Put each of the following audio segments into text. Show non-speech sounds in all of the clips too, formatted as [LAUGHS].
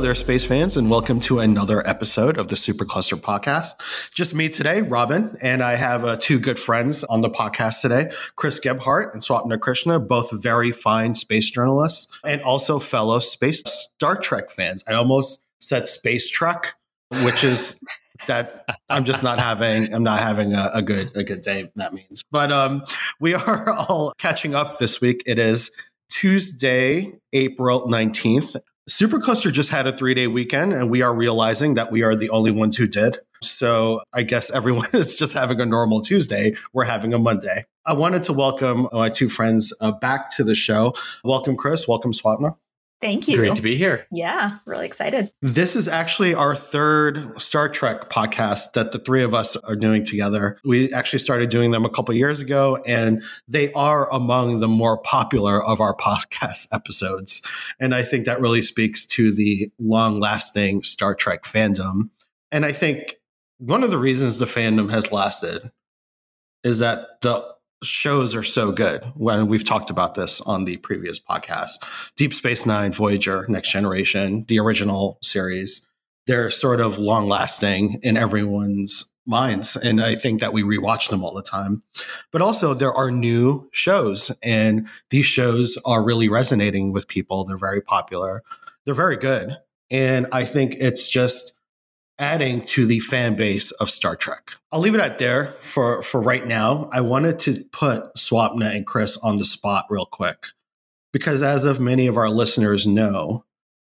Hello there, space fans, and welcome to another episode of the Supercluster podcast. Just me today, Robin, and I have uh, two good friends on the podcast today, Chris Gebhardt and Swapna Krishna, both very fine space journalists and also fellow space Star Trek fans. I almost said space truck, which is that I'm just not having I'm not having a, a good a good day. That means, but um, we are [LAUGHS] all catching up this week. It is Tuesday, April 19th. Supercluster just had a three day weekend, and we are realizing that we are the only ones who did. So I guess everyone [LAUGHS] is just having a normal Tuesday. We're having a Monday. I wanted to welcome my two friends uh, back to the show. Welcome, Chris. Welcome, Swapna. Thank you. Great to be here. Yeah, really excited. This is actually our third Star Trek podcast that the three of us are doing together. We actually started doing them a couple years ago, and they are among the more popular of our podcast [LAUGHS] episodes. And I think that really speaks to the long lasting Star Trek fandom. And I think one of the reasons the fandom has lasted is that the shows are so good. When we've talked about this on the previous podcast, Deep Space Nine, Voyager, Next Generation, the original series, they're sort of long lasting in everyone's minds. And I think that we rewatch them all the time. But also, there are new shows, and these shows are really resonating with people. They're very popular, they're very good. And I think it's just adding to the fan base of Star Trek. I'll leave it at there for, for right now. I wanted to put Swapna and Chris on the spot real quick because, as of many of our listeners know,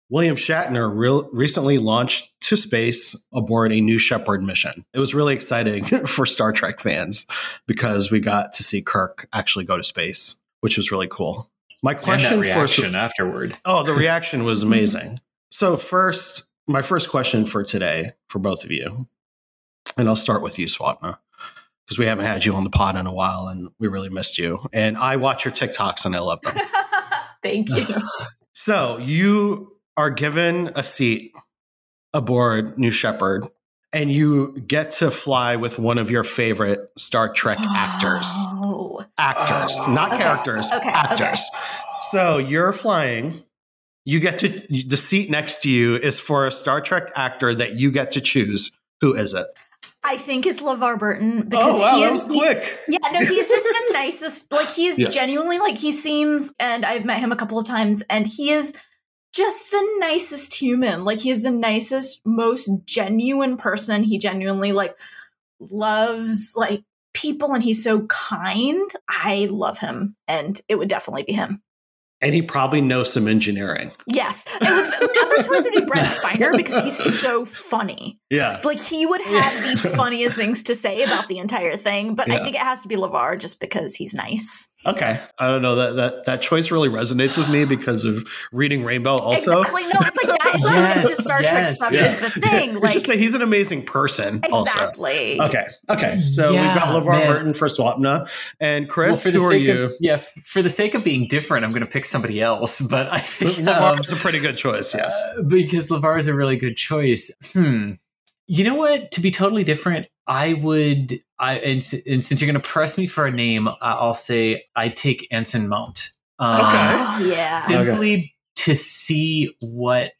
William Shatner real, recently launched to space aboard a New Shepard mission. It was really exciting [LAUGHS] for Star Trek fans because we got to see Kirk actually go to space, which was really cool. My question and that reaction for afterward. Oh, the reaction was [LAUGHS] amazing. so first, my first question for today for both of you, and I'll start with you, Swapna, because we haven't had you on the pod in a while and we really missed you. And I watch your TikToks and I love them. [LAUGHS] Thank you. [LAUGHS] so you are given a seat aboard New Shepard and you get to fly with one of your favorite Star Trek actors. Oh. Actors, oh. not okay. characters, okay. actors. Okay. So you're flying you get to the seat next to you is for a Star Trek actor that you get to choose. Who is it? I think it's LeVar Burton oh, because oh, wow, he is quick. Yeah, no, he's just the [LAUGHS] nicest. Like he's yeah. genuinely like he seems, and I've met him a couple of times, and he is just the nicest human. Like he is the nicest, most genuine person. He genuinely like loves like people, and he's so kind. I love him, and it would definitely be him. And he probably knows some engineering. Yes. It would, other times would be Brent [LAUGHS] Spiner because he's so funny. Yeah. Like he would have the funniest things to say about the entire thing. But yeah. I think it has to be LeVar just because he's nice. Okay. I don't know. That that that choice really resonates with me because of reading Rainbow also. Exactly. No, it's like that. It's not yes, just Star yes, Trek stuff yeah. is the [LAUGHS] thing. Like, just say he's an amazing person exactly. Also. Okay. Okay. So yeah, we've got LeVar Burton for Swapna. And Chris, well, who are you? Of, yeah, for the sake of being different, I'm gonna pick somebody else, [LAUGHS] but I think LeVar is um, a pretty good choice. Yes, uh, because LeVar is a really good choice. Hmm. You know what? To be totally different, I would. I and, and since you're going to press me for a name, I'll say I take Anson Mount. Um, okay. Oh, yeah. Simply okay. to see what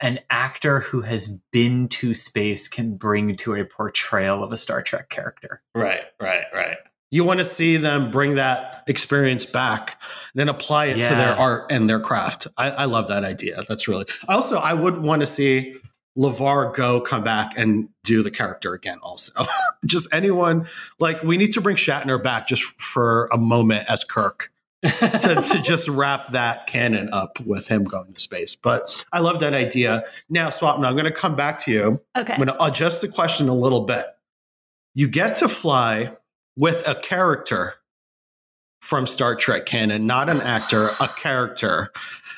an actor who has been to space can bring to a portrayal of a Star Trek character. Right. Right. Right. You want to see them bring that experience back, then apply it yeah. to their art and their craft. I, I love that idea. That's really. Also, I would want to see LeVar go come back and do the character again. Also, [LAUGHS] just anyone like we need to bring Shatner back just for a moment as Kirk. To, to just wrap that canon up with him going to space. But I love that idea. Now, Swapna, I'm going to come back to you. Okay. I'm going to adjust the question a little bit. You get to fly with a character from Star Trek canon, not an actor, a [SIGHS] character.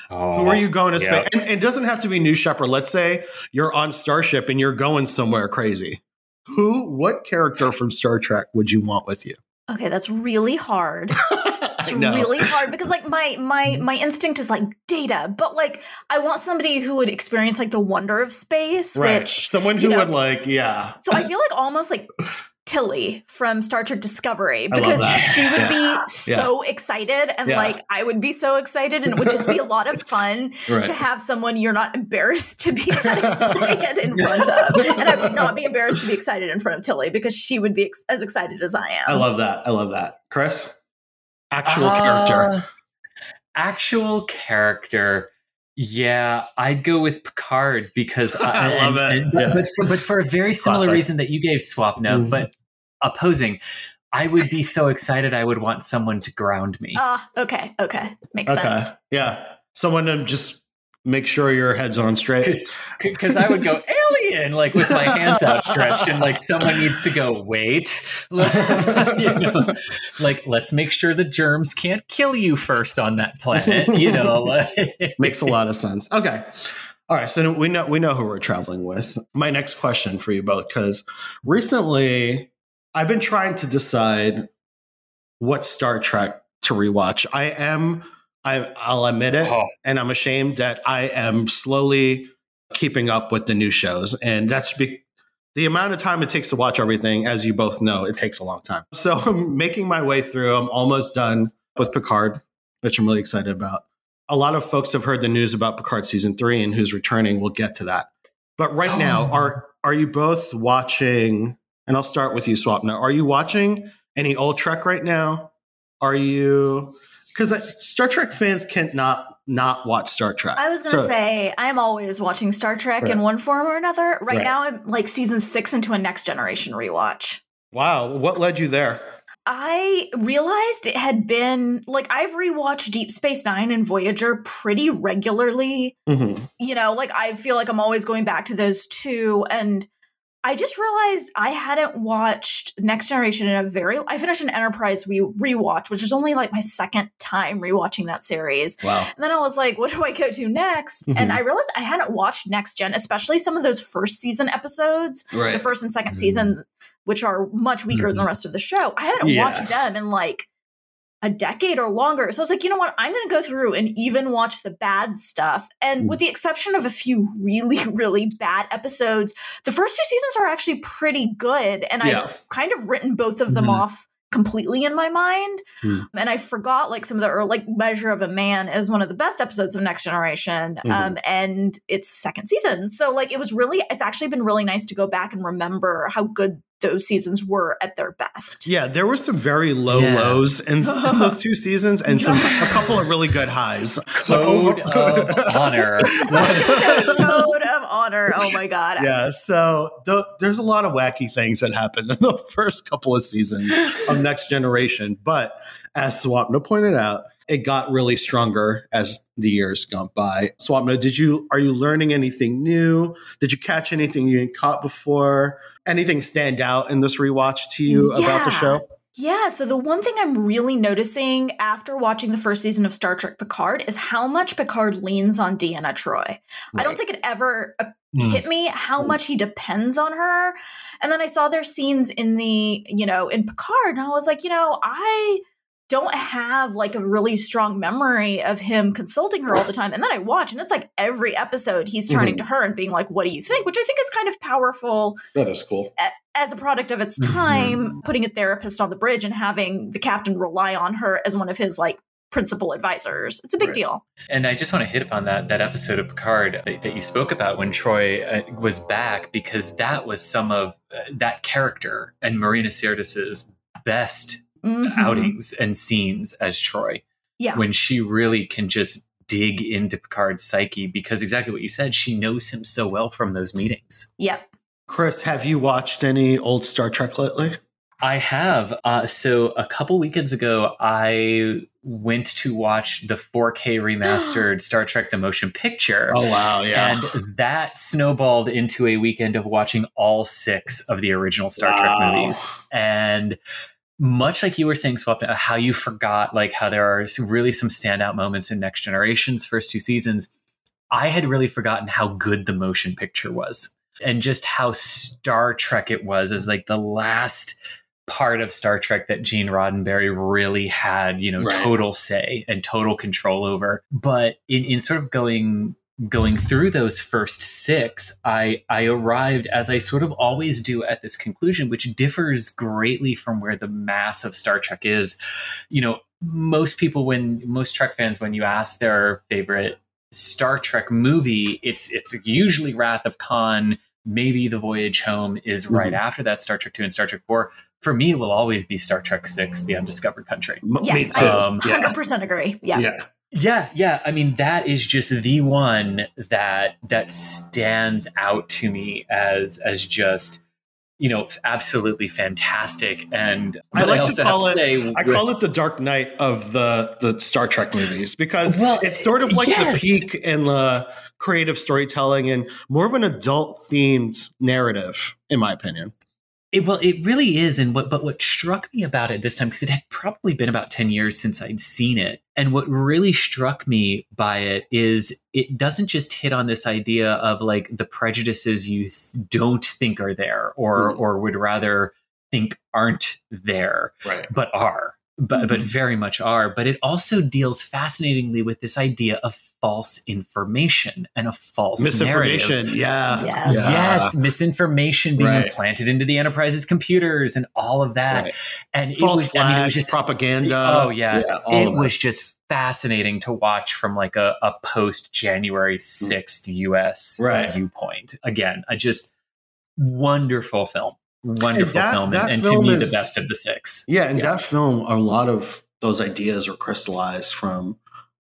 Oh, Who are you going to space? And, and it doesn't have to be New Shepard. Let's say you're on Starship and you're going somewhere crazy. Who, what character from Star Trek would you want with you? Okay, that's really hard. [LAUGHS] It's really hard because like my my mm-hmm. my instinct is like data, but like I want somebody who would experience like the wonder of space, right. which someone who know, would like, yeah. [LAUGHS] So I feel like almost like Tilly from Star Trek Discovery because she would yeah. be so yeah. excited and yeah. like I would be so excited and it would just be a lot of fun [LAUGHS] right. to have someone you're not embarrassed to be [LAUGHS] excited in front of. And I would not be embarrassed to be excited in front of Tilly because she would be ex- as excited as I am. I love that. I love that. Chris? Actual uh, character. Actual character. Yeah, I'd go with Picard because [LAUGHS] I, I love and, it. And, yeah. but, for, but for a very similar Classic. reason that you gave Swapna, mm-hmm. but opposing. I would be so excited. I would want someone to ground me. Ah, uh, okay, okay, makes okay. sense. Yeah, someone to just make sure your head's on straight. Because I would go [LAUGHS] alien, like with my hands outstretched, and like someone needs to go wait. [LAUGHS] you know, like let's make sure the germs can't kill you first on that planet. You know, [LAUGHS] makes a lot of sense. Okay. All right, so we know we know who we're traveling with. My next question for you both, because recently I've been trying to decide what Star Trek to rewatch. I am I, I'll admit it, oh. and I'm ashamed that I am slowly keeping up with the new shows, and that's be- the amount of time it takes to watch everything. As you both know, it takes a long time. [LAUGHS] So I'm making my way through. I'm almost done with Picard, which I'm really excited about. A lot of folks have heard the news about Picard season three and who's returning. We'll get to that. But right oh. now, [GASPS] are are you both watching? And I'll start with you, Swapna. Are you watching any old Trek right now? Are you because Star Trek fans can't not not watch Star Trek. I was going to so, say I'm always watching Star Trek right. in one form or another. Right, right, now, I'm like season six into a Next Generation rewatch. Wow, what led you there? I realized it had been like I've rewatched Deep Space Nine and Voyager pretty regularly. Mm-hmm. You know, like I feel like I'm always going back to those two, and I just realized I hadn't watched Next Generation in a very. I finished an Enterprise we rewatch, which is only like my second time rewatching that series. Wow! And then I was like, "What do I go to next?" Mm-hmm. And I realized I hadn't watched Next Gen, especially some of those first season episodes, right. the first and 2nd mm-hmm. season, which are much weaker mm-hmm. than the mm-hmm. rest of the show. I hadn't yeah. watched them in like a decade or longer. So I was like, you know what? I'm going to go through and even watch the bad stuff. And mm. with the exception of a few really, [LAUGHS] really bad episodes, the first two seasons are actually pretty good. And yeah. I've kind of written both of them mm-hmm. off completely in my mind. Mm. And I forgot like some of the or like Measure of a Man is one of the best episodes of Next Generation. Mm-hmm. Um, and it's second season. So like it was really it's actually been really nice to go back and remember how good those seasons were at their best. Yeah, there were some very low yeah. lows in, in, [LAUGHS] those two seasons, and some a couple of really good highs. Code of [LAUGHS] honor. [LAUGHS] Code of honor. Oh my god. Yeah. So th- there's a lot of wacky things that happened in the first couple of seasons of Next Generation, but as Swapna pointed out, it got really stronger as the years gone by. Swapna, did you are you learning anything new? Did you catch anything you hadn't caught before? Anything stand out in this rewatch to you yeah. about the show? Yeah, so the one thing I'm really noticing after watching the first season of Star Trek Picard is how much Picard leans on Deanna Troi. Right. I don't think it ever uh, mm. hit me how much he depends on her. And then I saw their scenes in the, you know, in Picard, and I was like, you know, I don't have like a really strong memory of him consulting her all the time. And then I watch, and it's like every episode he's turning mm-hmm. to her and being like, What do you think? Which I think is kind of powerful. That is cool. As a product of its time, mm-hmm. putting a therapist on the bridge and having the captain rely on her as one of his like principal advisors. It's a big right. deal. And I just want to hit upon that that episode of Picard that, that you spoke about when Troi uh, was back because that was some of uh, that character and Marina Sirtis's best mm-hmm. outings and scenes as Troi. Yeah. When she really can just dig into Picard's psyche because exactly what you said, she knows him so well from those meetings. Yep. Chris, have you watched any old Star Trek lately? I have. Uh, so a couple weekends ago, I went to watch the 4K remastered [GASPS] Star Trek: The Motion Picture. Oh wow! Yeah, and that snowballed into a weekend of watching all six of the original Star wow. Trek movies, and much like you were saying, Swap, how you forgot like how there are really some standout moments in Next Generation's first two seasons. I had really forgotten how good the motion picture was and just how Star Trek it was as like the last part of Star Trek that Gene Roddenberry really had, you know, right. total say and total control over. But in, in sort of going going through those first six, I I arrived as I sort of always do at this conclusion, which differs greatly from where the mass of Star Trek is. You know, most people when most Trek fans when you ask their favorite Star Trek movie, it's it's usually Wrath of Khan. Maybe The Voyage Home is right mm-hmm. after that, Star Trek Two and Star Trek Four. For me, it will always be Star Trek Six: The Undiscovered Country. Yes, um, hundred percent agree. Yeah. yeah. Yeah, yeah. I mean, that is just the one that that stands out to me as as just you know, absolutely fantastic. And I like to call it. Say, I call it the Dark Knight of the the Star Trek movies because well, it's sort of like yes. the peak in the creative storytelling and more of an adult themed narrative, in my opinion. It, well, it really is, and what but what struck me about it this time because it had probably been about ten years since I'd seen it, and what really struck me by it is it doesn't just hit on this idea of like the prejudices you th- don't think are there, or mm. or would rather think aren't there, right. but are but, but mm-hmm. very much are. But it also deals fascinatingly with this idea of false information and a false misinformation. Narrative. Yeah. Yes. Yeah. yes. Misinformation being right. implanted into the enterprise's computers and all of that. Right. And false it was, flags, I mean, it was just propaganda. Oh, yeah. yeah it was just fascinating to watch from like a, a post January 6th mm. US right. viewpoint. Again, I just wonderful film wonderful that, film, that and, film to me, is, the best of the six. Yeah, and yeah. that film, a lot of those ideas were crystallized from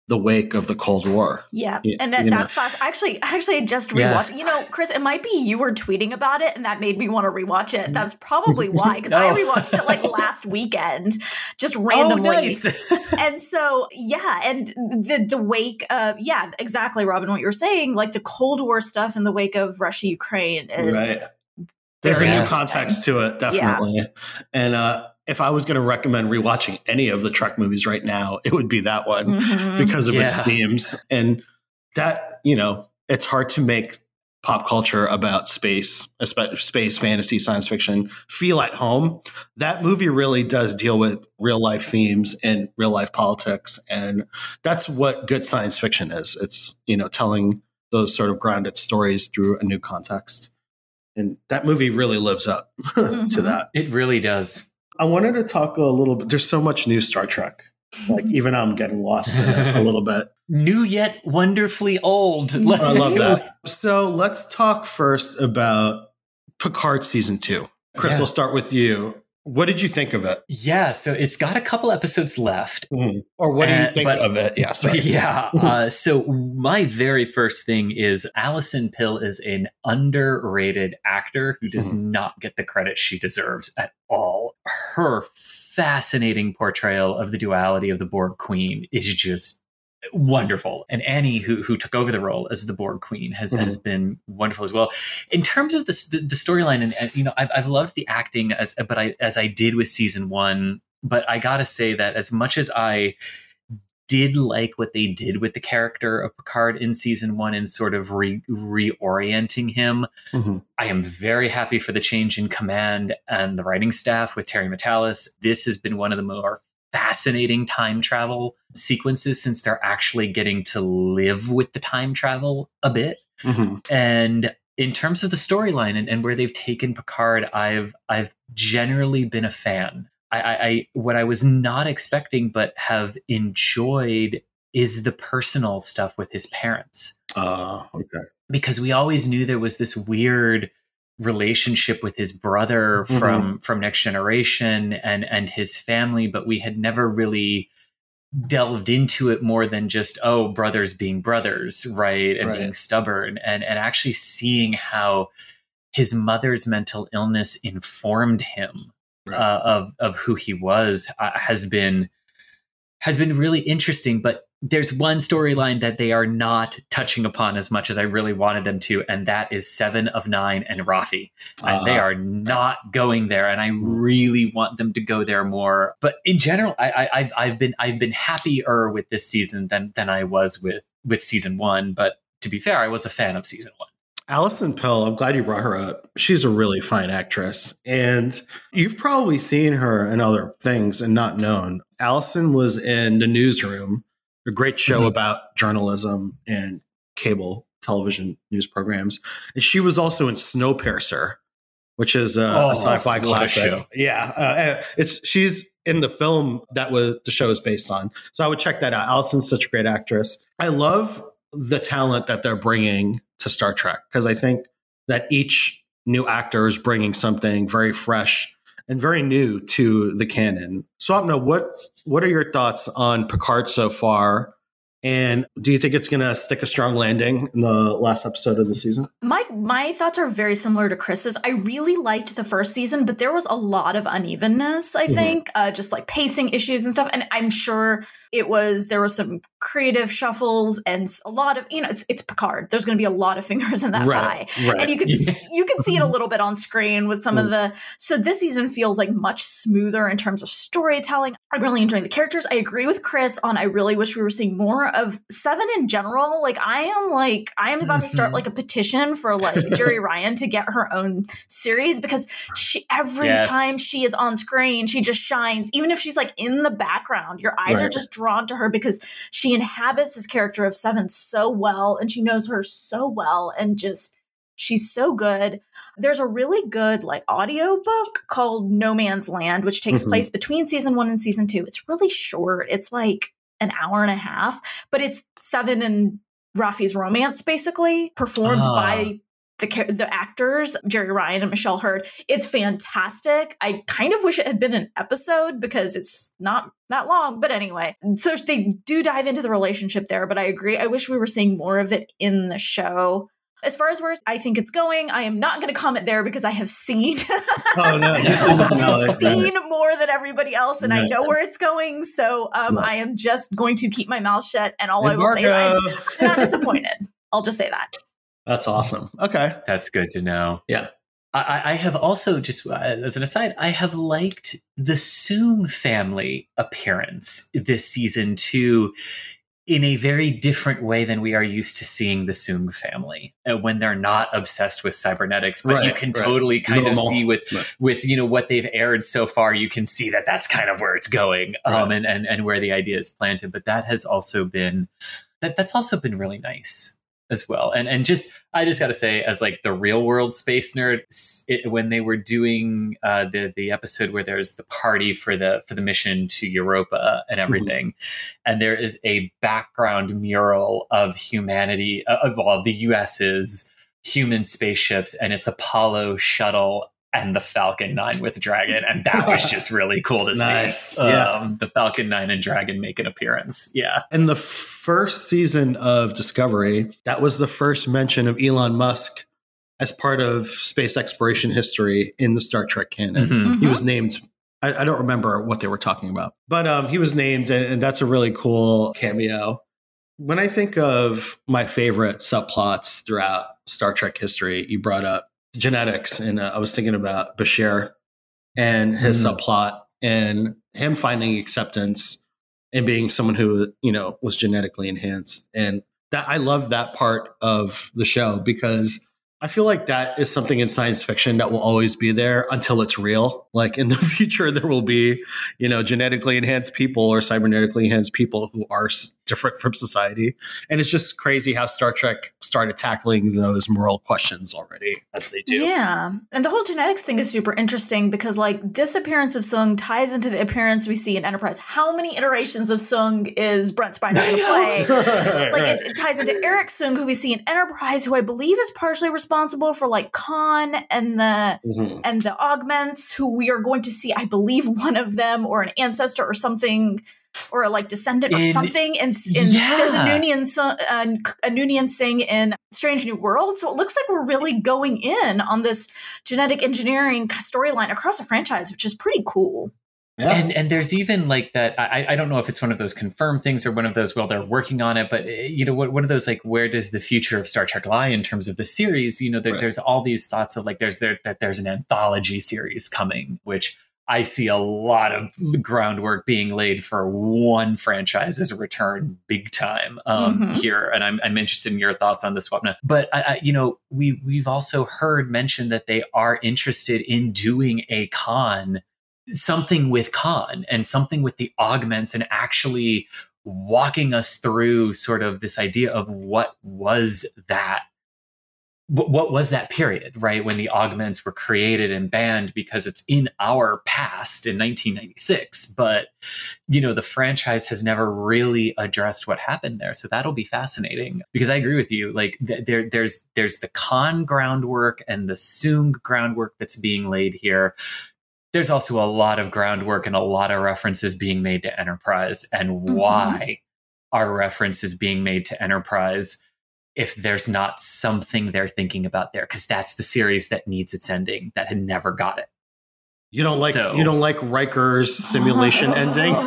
the wake of the Cold War. Yeah, and that, that's fast. Actually, actually, I just rewatched. Yeah. You know, Chris, it might be you were tweeting about it, and that made me want to rewatch it. That's probably [LAUGHS] why, because no. I rewatched it like last weekend, just oh, randomly. Oh, nice. [LAUGHS] and so, yeah, and the the wake of yeah, exactly, Robin, what you were saying, like the Cold War stuff in the wake of Russia Ukraine is. Right there's a new context to it, definitely. Yeah. And uh, if I was going to recommend rewatching any of the Trek movies right now, it would be that one mm-hmm. because of yeah. its themes. And that, you know, it's hard to make pop culture about space, space fantasy, science fiction feel at home. That movie really does deal with real life themes and real life politics. And that's what good science fiction is. It's, you know, telling those sort of grounded stories through a new context and that movie really lives up [LAUGHS] mm-hmm. to that. It really does. I wanted to talk a little bit. There's so much new Star Trek. Like [LAUGHS] even I'm getting lost in it a little bit. [LAUGHS] New yet wonderfully old. I love that. So let's talk first about Picard season two. Chris, yeah. will start with you. What did you think of it? Yeah, so it's got a couple episodes left. Mm-hmm. Or what do you think but, of it? Yeah, sorry. [LAUGHS] Yeah. Uh, so my very first thing is Alison Pill is an underrated actor who does mm-hmm. not get the credit she deserves at all. Her fascinating portrayal of the duality of the Borg Queen is just wonderful. And Annie, who who took over the role as the Borg Queen, has mm-hmm. has been wonderful as well. In terms of the the, the storyline, and, and, you know, I've, I've loved the acting as but I as I did with season one. But I gotta say that as much as I did like what they did with the character of Picard in season one and sort of re- reorienting him. Mm-hmm. I am very happy for the change in command and the writing staff with Terry Matalas. This has been one of the more fascinating time travel sequences since they're actually getting to live with the time travel a bit. Mm-hmm. And in terms of the storyline and, and, where they've taken Picard, I've I've generally been a fan. I, I, I what I was not expecting but have enjoyed is the personal stuff with his parents. Uh, okay. Because we always knew there was this weird relationship with his brother mm-hmm. from from next generation and and his family but we had never really delved into it more than just oh brothers being brothers right and right. being stubborn and and actually seeing how his mother's mental illness informed him right. uh, of of who he was uh, has been has been really interesting but there's one storyline that they are not touching upon as much as I really wanted them to, and that is Seven of Nine and Raffi. And uh, they are not going there, and I really want them to go there more. But in general, I, I, have I've been I've been happier with this season than than I was with with season one. But to be fair, I was a fan of season one. Alison Pill, I'm glad you brought her up. She's a really fine actress. And you've probably seen her in other things and not known. Alison was in the newsroom a great show mm-hmm. about journalism and cable television news programs. And she was also in Snowpiercer, which is a, oh, a sci-fi classic. Yeah, uh, it's she's in the film that was the show is based on. So I would check that out. Alison's such a great actress. I love the talent that they're bringing to Star Trek because I think that each new actor is bringing something very fresh and very new to the canon. Swapna, what what are your thoughts on Picard so far? And do you think it's going to stick a strong landing in the last episode of the season? My my thoughts are very similar to Chris's. I really liked the first season, but there was a lot of unevenness. I mm-hmm. think, uh, just like pacing issues and stuff. And I'm sure it was there was some creative shuffles and a lot of you know it's, it's Picard. There's going to be a lot of [LAUGHS] fingers in that right, pie, right. and you can [LAUGHS] yeah. you can see it a little bit on screen with some mm. of the. So this season feels like much smoother in terms of storytelling. I'm really enjoying the characters. I agree with Chris on. I really wish we were seeing more of Seven in general. Like I am like I am about mm-hmm. to start mm-hmm. like a petition for like Jeri [LAUGHS] Ryan to get her own series because she every yes. time she is on screen she just shines. Even if she's like in the background, your eyes right. are just drawn to her because she inhabits this character of Seven so well and she knows her so well and just she's so good. There's a really good like audio book called No Man's Land which takes mm-hmm. place between season 1 and season 2. It's really short. It's like an hour and a half, but it's Seven and Raffi's romance basically performed by ah the the actors Jeri Ryan and Michelle Hurd. It's fantastic. I kind of wish it had been an episode because it's not that long, but anyway. So they do dive into the relationship there, but I agree. I wish we were seeing more of it in the show. As far as where I think it's going, I am not going to comment there because I have seen. [LAUGHS] oh no, seen more than everybody else, and no. I know where it's going. So um, no. I am just going to keep my mouth shut, and all hey, I will Margo. say is I'm not disappointed. I'll just say that. That's awesome. Okay. That's good to know. Yeah. I, I have also just uh, as an aside, I have liked the Soong family appearance this season too, in a very different way than we are used to seeing the Soong family uh, when they're not obsessed with cybernetics. But right, you can right. totally kind Normal. of see with right. with you know what they've aired so far, you can see that that's kind of where it's going, um, and and and where the idea is planted. But that has also been that that's also been really nice as well. And and just I just got to say, as like the real world space nerd, it, when they were doing uh, the the episode where there's the party for the for the mission to Europa and mm-hmm. everything, mm-hmm. and there is a background mural of humanity uh, of well, the U.S.'s human spaceships, and it's Apollo shuttle and the Falcon 9 with Dragon. And that was [LAUGHS] just really cool to nice. see. Yeah. Um, the Falcon 9 and Dragon make an appearance. Yeah. In the first season of Discovery, that was the first mention of Elon Musk as part of space exploration history in the Star Trek canon. Mm-hmm. He was named. I, I, don't remember what they were talking about, but um, he was named, and, and that's a really cool cameo. When I think of my favorite subplots throughout Star Trek history, you brought up genetics, and uh, I was thinking about Bashir and his mm. subplot and him finding acceptance and being someone who you know was genetically enhanced, and that I love that part of the show because I feel like that is something in science fiction that will always be there until it's real. Like in the [LAUGHS] future, there will be, you know, genetically enhanced people or cybernetically enhanced people who are different from society. And it's just crazy how Star Trek started tackling those moral questions already as they do. Yeah. And the whole genetics thing is super interesting because like this appearance of Soong ties into the appearance we see in Enterprise. How many iterations of Soong is Brent Spiner going [LAUGHS] to play? like it, it, ties into Arik Soong who we see in Enterprise, who I believe is partially responsible for like Khan and the mm-hmm. and the augments, who we are going to see, I believe, one of them or an ancestor or something or a like descendant or something. And, and yeah. there's a Noonien, uh, a Noonien Singh in Strange New World. So it looks like we're really going in on this genetic engineering storyline across the franchise, which is pretty cool. Yeah. And and there's even like that. I, I don't know if it's one of those confirmed things or one of those. Well, they're working on it, but eh, you know, what one of those like where does the future of Star Trek lie in terms of the series? You know, there, right. there's all these thoughts of like there's there that there's an anthology series coming, which I see a lot of groundwork being laid for one franchise's return big time um, mm-hmm. here, and I'm, I'm, interested in your thoughts on this, Swapna. But I, I, you know, we we've also heard mention that they are interested in doing a Khan, something with Khan, and something with the augments, and actually walking us through sort of this idea of what was that what was that period, right? When the augments were created and banned because it's in our past in 1996. But, you know, the franchise has never really addressed what happened there. So that'll be fascinating because I agree with you. Like th- there, there's, there's the Khan groundwork and the Soong groundwork that's being laid here. There's also a lot of groundwork and a lot of references being made to Enterprise and mm-hmm. why are references being made to Enterprise if there's not something they're thinking about there because that's the series that needs its ending that had never got it you don't like so, you don't like Riker's simulation [LAUGHS] ending. it,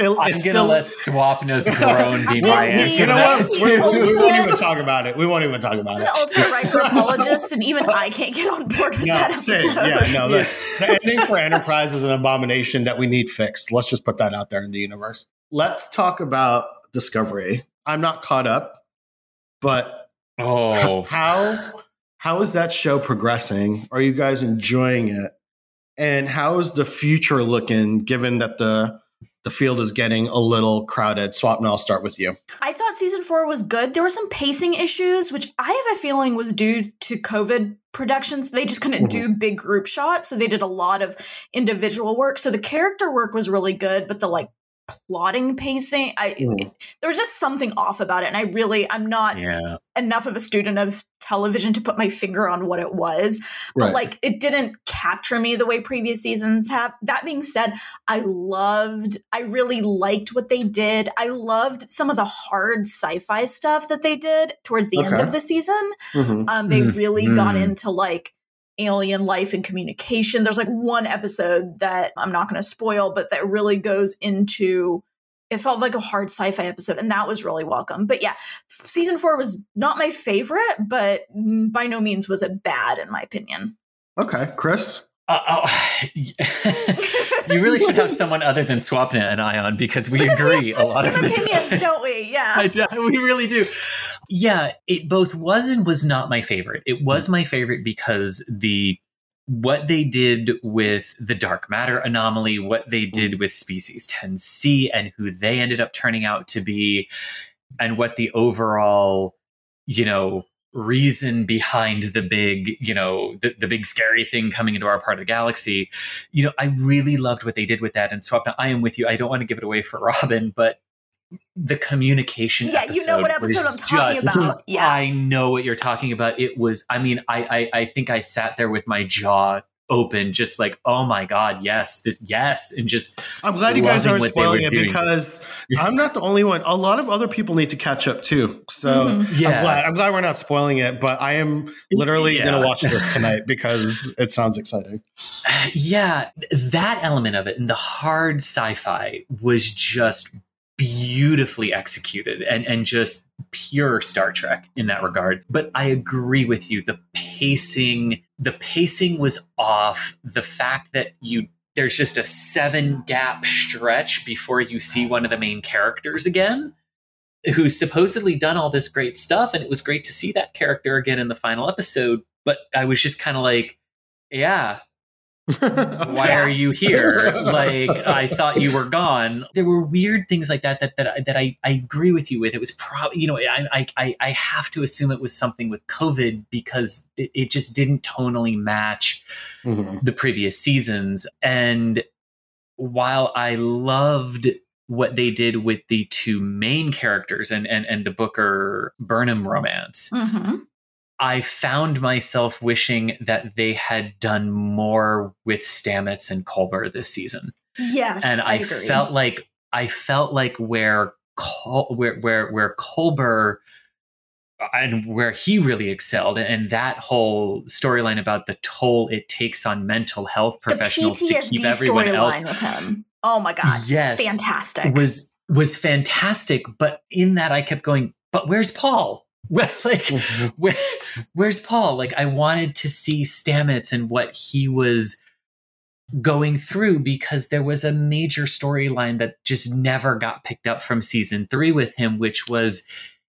I'm gonna still, let Swapna's groan be my answer. You know what? We, we, won't even talk about it. We won't even talk about it. The ultimate Riker apologist, and even I can't get on board with no, that episode. Yeah, no, the, the ending for Enterprise is an abomination that we need fixed. Let's just put that out there in the universe. Let's talk about Discovery. I'm not caught up, but oh, how how is that show progressing? Are you guys enjoying it? And how is the future looking given that the the field is getting a little crowded. Swapna, I'll start with you. I thought season four was good. There were some pacing issues, which I have a feeling was due to COVID productions. They just couldn't mm-hmm. do big group shots. So they did a lot of individual work. So the character work was really good, but the like plotting pacing i mm. there was just something off about it and i really i'm not yeah. enough of a student of television to put my finger on what it was but right. like it didn't capture me the way previous seasons have that being said i loved i really liked what they did i loved some of the hard sci-fi stuff that they did towards the okay. end of the season mm-hmm. um, they mm-hmm. really got mm. into like alien life and communication. There's like one episode that I'm not going to spoil, but that really goes into it felt like a hard sci-fi episode and that was really welcome. But yeah, season 4 was not my favorite, but mm, by no means was it bad in my opinion. Okay, Chris? Uh, oh, [SIGHS] you really should have someone other than Swapna and I on because we agree a lot of the opinions, time. don't we? [LAUGHS] Yeah, I, we really do. Yeah, it both was and was not my favorite. It was my favorite because the what they did with the dark matter anomaly, what they did with species 10C, and who they ended up turning out to be, and what the overall, you know, reason behind the big, you know, the, the big scary thing coming into our part of the galaxy. You know, I really loved what they did with that. And so I am with you. I don't want to give it away for [LAUGHS] Robin, but the communication yeah you know what episode i'm talking just, about [LAUGHS] yeah i know what you're talking about it was i mean I, I i think i sat there with my jaw open, just like, oh my god, yes, this, yes, and just. I'm glad you guys aren't spoiling it doing. because I'm not the only one. A lot of other people need to catch up too. So mm-hmm. yeah, I'm glad, I'm glad we're not spoiling it. But I am literally yeah. going to watch this tonight because it sounds exciting. [SIGHS] Yeah, that element of it and the hard sci-fi was just beautifully executed and and just pure Star Trek in that regard. But I agree with you. The pacing, the pacing was off. The fact that you there's just a seven gap stretch before you see one of the main characters again who's supposedly done all this great stuff and it was great to see that character again in the final episode but i was just kind of like yeah why are you here? [LAUGHS] Like i thought you were gone. There were weird things like that that that, that i i agree with you with. It was probably you know I, I i have to assume it was something with covid because it, it just didn't tonally match mm-hmm. the previous seasons. And while i loved what they did with the two main characters and and, and the booker burnham romance mm-hmm. I found myself wishing that they had done more with Stamets and Culber this season. Yes, and I, I felt like I felt like where Col- where where where Culber and where he really excelled and that whole storyline about the toll it takes on mental health professionals to keep everyone else with him. Oh my god. Yes. Fantastic. Was was fantastic, but in that I kept going, but where's Paul? [LAUGHS] like mm-hmm. where, where's paul like i wanted to see stamets and what he was going through because there was a major storyline that just never got picked up from season three with him which was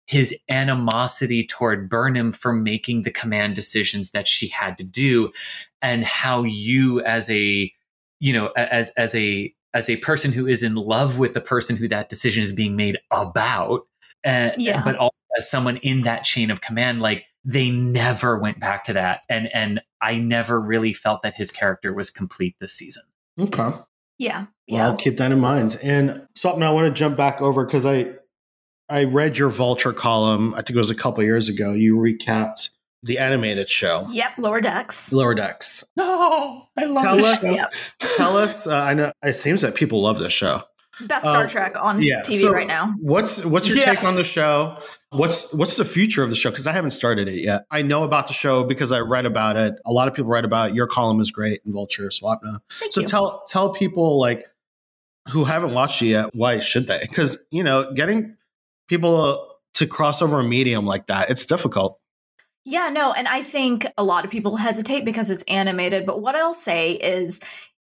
his animosity toward burnham for making the command decisions that she had to do and how you as a you know as as a as a person who is in love with the person who that decision is being made about, uh, Yeah. but also as someone in that chain of command, like they never went back to that, and and I never really felt that his character was complete this season. Okay. Yeah. Well, Yeah. I'll keep that in mind. And something I want to jump back over because I I read your Vulture column. I think it was a couple years ago. You recapped the animated show, Yep. Lower decks. Lower Decks. No, I love Tell this us, show. Yep. tell us. Uh, I know it seems that people love this show. Best Star Um, Trek on yeah, TV so- right now. What's what's your Yeah. take on the show? What's what's the future of the show? Because I haven't started it yet. I know about the show because I read about it. A lot of people write about it. Your column is great in Vulture Swapna. Thank So you. tell tell people like who haven't watched it yet why should they? Because you know, getting people to cross over a medium like that, it's difficult. Yeah, no, and I think a lot of people hesitate because it's animated, but what I'll say is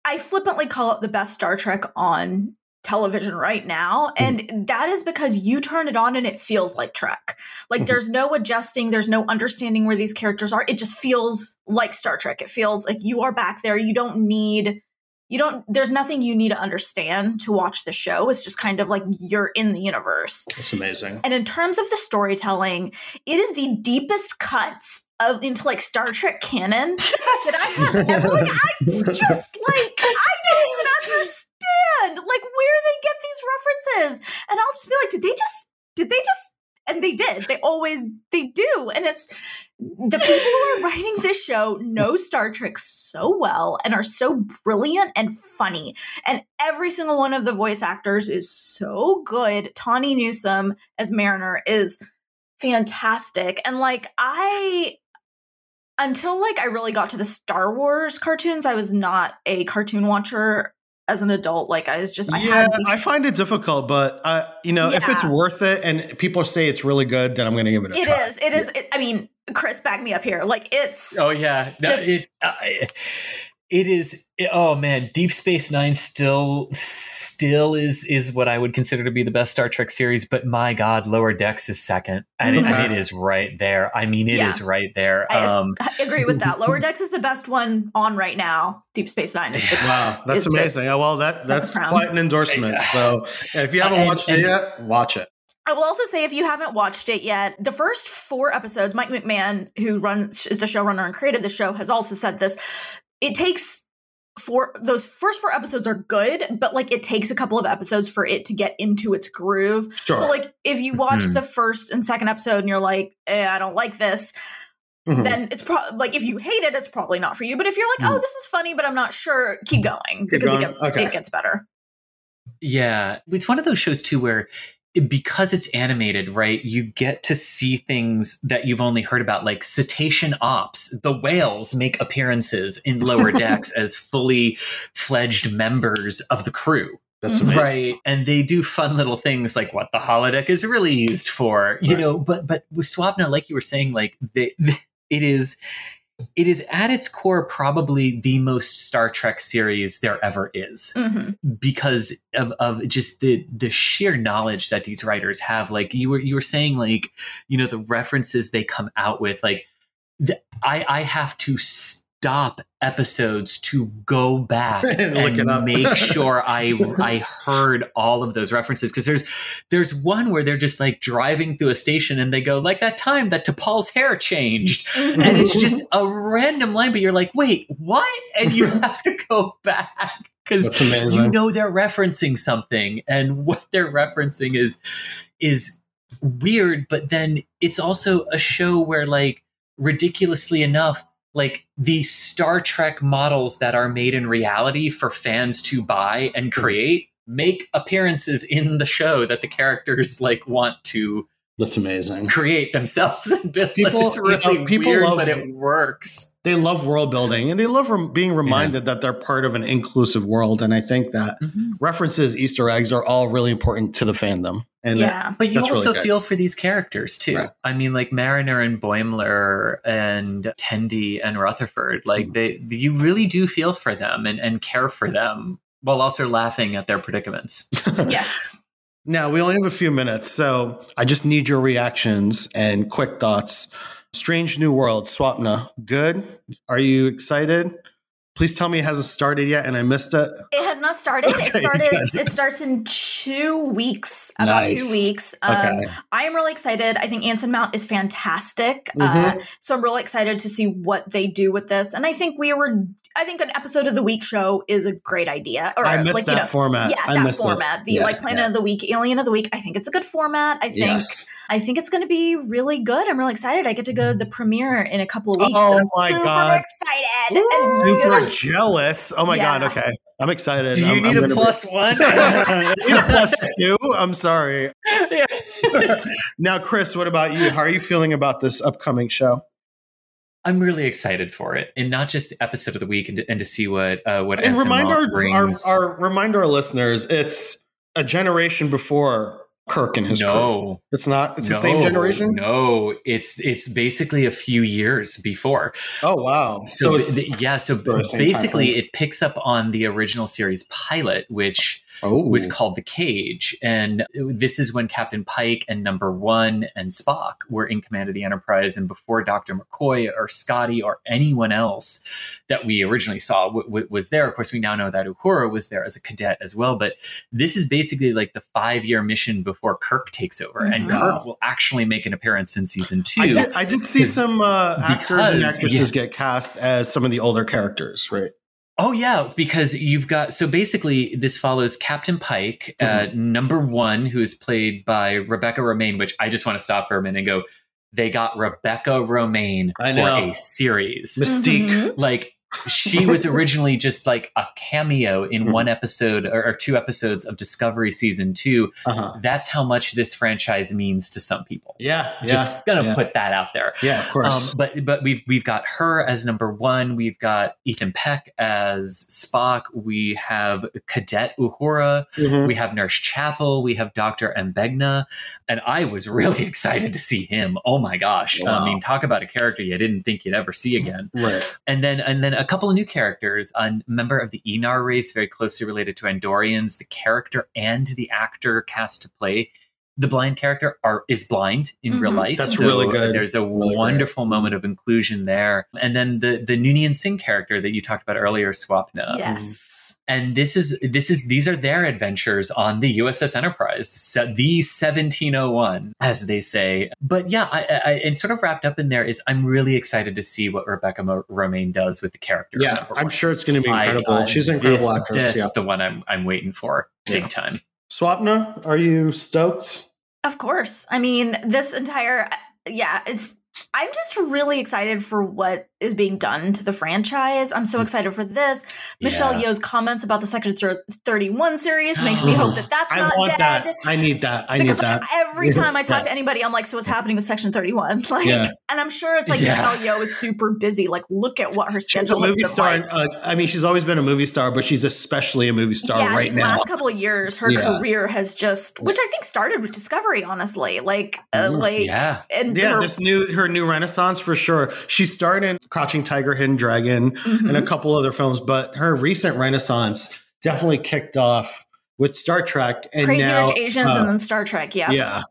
I flippantly call it the best Star Trek on television right now and that is because you turn it on and it feels like Trek. Like Mhm. there's no adjusting, there's no understanding where these characters are. It just feels like Star Trek. It feels like you are back there. You don't need you don't there's nothing you need to understand to watch the show. It's just kind of like you're in the universe. It's amazing. And in terms of the storytelling, it is the deepest cuts of into like Star Trek canon [LAUGHS] that I have ever. Like I just like I don't even understand [LAUGHS] like where they get these references, and I'll just be like, did they just? Did they just? And they did. They always they do, and it's the people who are [LAUGHS] writing this show know Star Trek so well and are so brilliant and funny. And every single one of the voice actors is so good. Tawny Newsome as Mariner is fantastic. And like I until like I really got to the Star Wars cartoons, I was not a cartoon watcher as an adult. Like I was just I yeah, had I find it difficult, but uh, you know, if it's worth it and people say it's really good, then I'm going to give it a It try. is. It is. It, I mean, Chris, back me up here. Like it's. Oh yeah, no, Just- it uh, it is. it- oh man, Deep Space Nine still still is is what I would consider to be the best Star Trek series. But my God, Lower Decks is second, and, it, and it is right there. I mean, it is Yeah. right there. I- Um, I agree with that. Lower [LAUGHS] Decks is the best one on right now. Deep Space Nine is the Wow, that's is the- amazing. Oh, well, that that's that's quite an endorsement. So if you haven't And- watched and- it yet, watch it. I will also say if you haven't watched it yet, the first four episodes, Mike McMahan, who runs is the showrunner and created the show, has also said this. It takes four those first four episodes are good, but like it takes a couple of episodes for it to get into its groove. Sure. So like if you watch Mhm. the first and second episode and you're like, eh, I don't like this, Mhm. then it's probably like if you hate it, it's probably not for you. But if you're like, Mhm. oh, this is funny, but I'm not sure, keep going Keep because going? it gets Okay. it gets better. Yeah, it's one of those shows too where because it's animated, right? You get to see things that you've only heard about, like cetacean ops. The whales make appearances in lower [LAUGHS] decks as fully fledged members of the crew. That's mm-hmm. amazing. Right. And they do fun little things like what the holodeck is really used for, you Right. know, but but with Swapna, like you were saying, like they, it is it is at its core probably the most Star Trek series there ever is Mhm. because of, of just the the sheer knowledge that these writers have like you were you were saying like you know the references they come out with like the, i i have to stop episodes to go back And [LAUGHS] and, look it up. make [LAUGHS] sure i i heard all of those references because there's there's one where they're just like driving through a station and they go like that time that T'Pol's hair changed and it's just [LAUGHS] a random line, but you're like, wait, what? And you have to go back because you know they're referencing something, and what they're referencing is is weird. But then it's also a show where, like, ridiculously enough, like the Star Trek models that are made in reality for fans to buy and Hmm. create make appearances in the show that the characters like want to That's amazing. create themselves [LAUGHS] and build. People- it's really you know, people weird, love- but it works. They love world building and they love rem- being reminded that they're part of an inclusive world. And I think that references, Easter eggs are all really important to the fandom. And yeah. But you That's really also feel for these characters too. Right. I mean, like Mariner and Boimler and Tendi and Rutherford, like Mm. they, you really do feel for them and, and care for them while also laughing at their predicaments. [LAUGHS] [LAUGHS] Yes. Now, we only have a few minutes, so I just need your reactions and quick thoughts. Strange New World, Swapna, good? Are you excited? Please tell me it hasn't started yet and I missed it. It has not started. Okay, it [LAUGHS] started. It starts in two weeks. About nice. two weeks. Um, okay. I am really excited. I think Anson Mount is fantastic. Mm-hmm. Uh, so I'm really excited to see what they do with this. And I think we were. I think an episode of the week show is a great idea. Or I missed like, that you know, format. Yeah, I that format. It. The yeah, like Planet yeah. of the Week, Alien of the Week. I think it's a good format. I think. Yes. I think it's going to be really good. I'm really excited. I get to go to the premiere in a couple of weeks. Oh my super god! Excited. Super [LAUGHS] jealous. Oh my yeah. god. Okay. I'm excited. Do you I'm, need I'm a plus be- one? I [LAUGHS] need a plus two. I'm sorry. [LAUGHS] Yeah. now, Chris, what about you? How are you feeling about this upcoming show? I'm really excited for it, and not just episode of the week, and to, and to see what uh, what and remind our, our, our remind our listeners, it's a generation before Kirk and his no, crew. It's not. It's no, the same generation. No, it's it's basically a few years before. Oh wow! So, so yeah, so basically, it picks up on the original series pilot, which oh. was called The Cage. And this is when Captain Pike and Number One and Spock were in command of the Enterprise. And before Dr. McCoy or Scotty or anyone else that we originally saw w- w- was there. Of course, we now know that Uhura was there as a cadet as well. But this is basically like the five year mission before Kirk takes over. Mm-hmm. And Kirk will actually make an appearance in season two. I did, I did see some uh, actors because, and actresses yeah. get cast as some of the older characters, right? Oh yeah, because you've got so basically this follows Captain Pike, uh, mm-hmm. uh, number one, who is played by Rebecca Romijn. Which I just want to stop for a minute and go. They got Rebecca Romijn for a series. Mystique, mm-hmm. like she was originally just like a cameo in mm-hmm. one episode or, or, two episodes of Discovery season 2 uh-huh. That's how much this franchise means to some people. Yeah, just yeah, gonna yeah. put that out there. Yeah, of course. Um, but but we've we've got her as number one. We've got Ethan Peck as Spock. We have Cadet Uhura. Mm-hmm. We have Nurse Chapel. We have Doctor M'Benga, and I was really [LAUGHS] excited to see him. Oh my gosh! Wow. I mean, talk about a character you didn't think you'd ever see again. Right. And then and then a couple of new characters. A member of the Aenar race, very closely related to Andorians. The character and the actor cast to play the blind character are is blind in mm-hmm. real life. That's so really good. There's a really wonderful good. moment of inclusion there. And then the the Noonien Singh character that you talked about earlier, Swapna. Yes mm-hmm. and this is this is these are their adventures on the USS Enterprise, the 1701, as they say. But yeah, I, I, and sort of wrapped up in there is I'm really excited to see what Rebecca Romijn does with the character. Yeah, I'm sure it's going to be incredible. I, She's an incredible this, actress. That's yeah. the one I'm I'm waiting for big yeah. time. Swapna, are you stoked? Of course. I mean, this entire yeah, it's I'm just really excited for what is being done to the franchise. I'm so mm. excited for this. Michelle yeah. Yeoh's comments about the Section 31 series [GASPS] makes me hope that that's I not want dead. That. I need that. I because need like, that. Every [LAUGHS] time I talk yeah. to anybody, I'm like, so what's happening with Section 31? [LAUGHS] Like, yeah. and I'm sure it's like Michelle Yeoh is super busy. Like, look at what her schedule she's a movie star. Like. Uh, I mean, she's always been a movie star, but she's especially a movie star right now. Last couple of years, her career has just, which I think started with Discovery, honestly. Like, uh, mm, like, yeah, and yeah, her, this new her new renaissance for sure. She starred in Crouching Tiger, Hidden Dragon, mm-hmm. and a couple other films, but her recent renaissance definitely kicked off with Star Trek and Crazy now, Rich Asians uh, and then Star Trek. Yeah, yeah.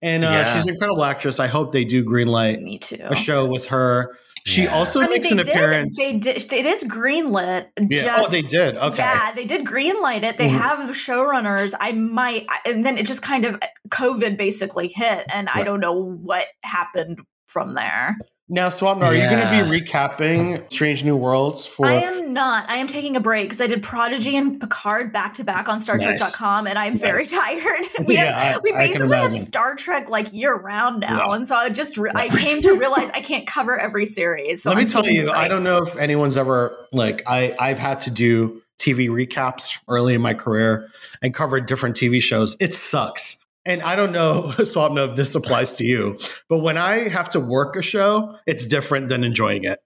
And uh, yeah. she's an incredible actress. I hope they do greenlight Me too. a show with her. She yeah. also I makes mean, an did, appearance. They did. It is greenlit. Yeah. Just, oh, they did. Okay. Yeah, they did greenlight it. They mm-hmm. have the showrunners. I might, and then it just kind of COVID basically hit, and right. I don't know what happened from there. Now, Swapna, are yeah. you going to be recapping Strange New Worlds for? I am not. I am taking a break because I did Prodigy and Picard back to back on StarTrek.com, and I'm nice. very tired. [LAUGHS] we yeah, have, I, we basically have Star Trek like year round now, yeah. and so I just re- I [LAUGHS] came to realize I can't cover every series. So Let I'm me tell you, I don't know if anyone's ever like I I've had to do TV recaps early in my career and cover different TV shows. It sucks and I don't know, [LAUGHS] Swapna, if this applies to you, but when I have to work a show, it's different than enjoying it.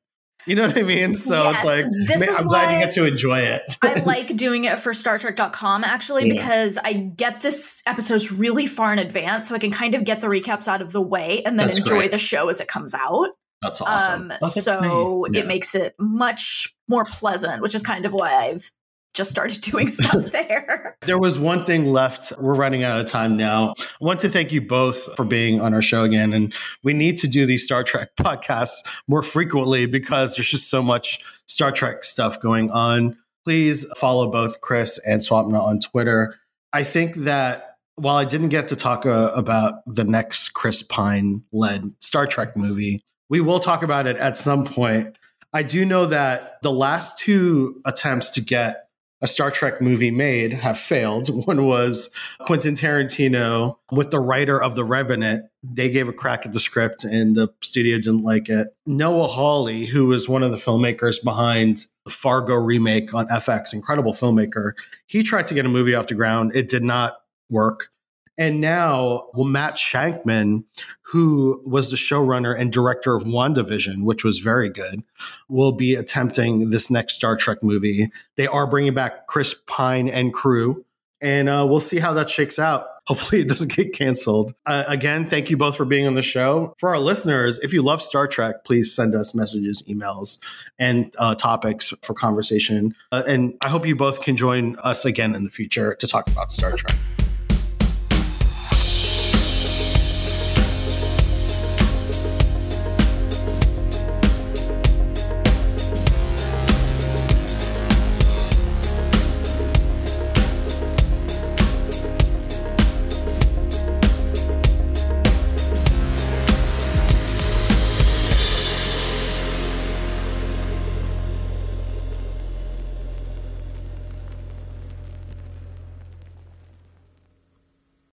You know what I mean? So yes, it's like, man, I'm glad you get to enjoy it. I [LAUGHS] like doing it for StarTrek.com actually, yeah. because I get this episodes really far in advance. So I can kind of get the recaps out of the way and then That's enjoy great. the show as it comes out. That's awesome. Um, oh, that's so nice. it makes it much more pleasant, which is kind of why I've just started [LAUGHS] doing stuff [LAUGHS] there. There was one thing left. We're running out of time now. I want to thank you both for being on our show again. And we need to do these Star Trek [LAUGHS] podcasts more frequently because there's just so much Star Trek stuff going on. Please follow both Chris and Swapna on Twitter. I think that while I didn't get to talk uh, about the next Chris Pine led Star Trek movie, we will talk about it at some point. I do know that the last two attempts to get a Star Trek movie made have failed. [LAUGHS] One was Quentin Tarantino with the writer of The Revenant. They gave a crack at the script and the studio didn't like it. Noah Hawley, who was one of the filmmakers behind the Fargo remake on FX, incredible filmmaker, he tried to get a movie off the ground. It did not work. And now, well, Matt Shakman, who was the showrunner and director of WandaVision, which was very good, will be attempting this next Star Trek movie. They are bringing back Chris Pine and crew, and uh, we'll see how that shakes out. Hopefully, it doesn't get canceled. Uh, again, thank you both for being on the show. For our listeners, if you love Star Trek, please send us messages, emails, and uh, topics for conversation. Uh, and I hope you both can join us again in the future to talk about Star Trek.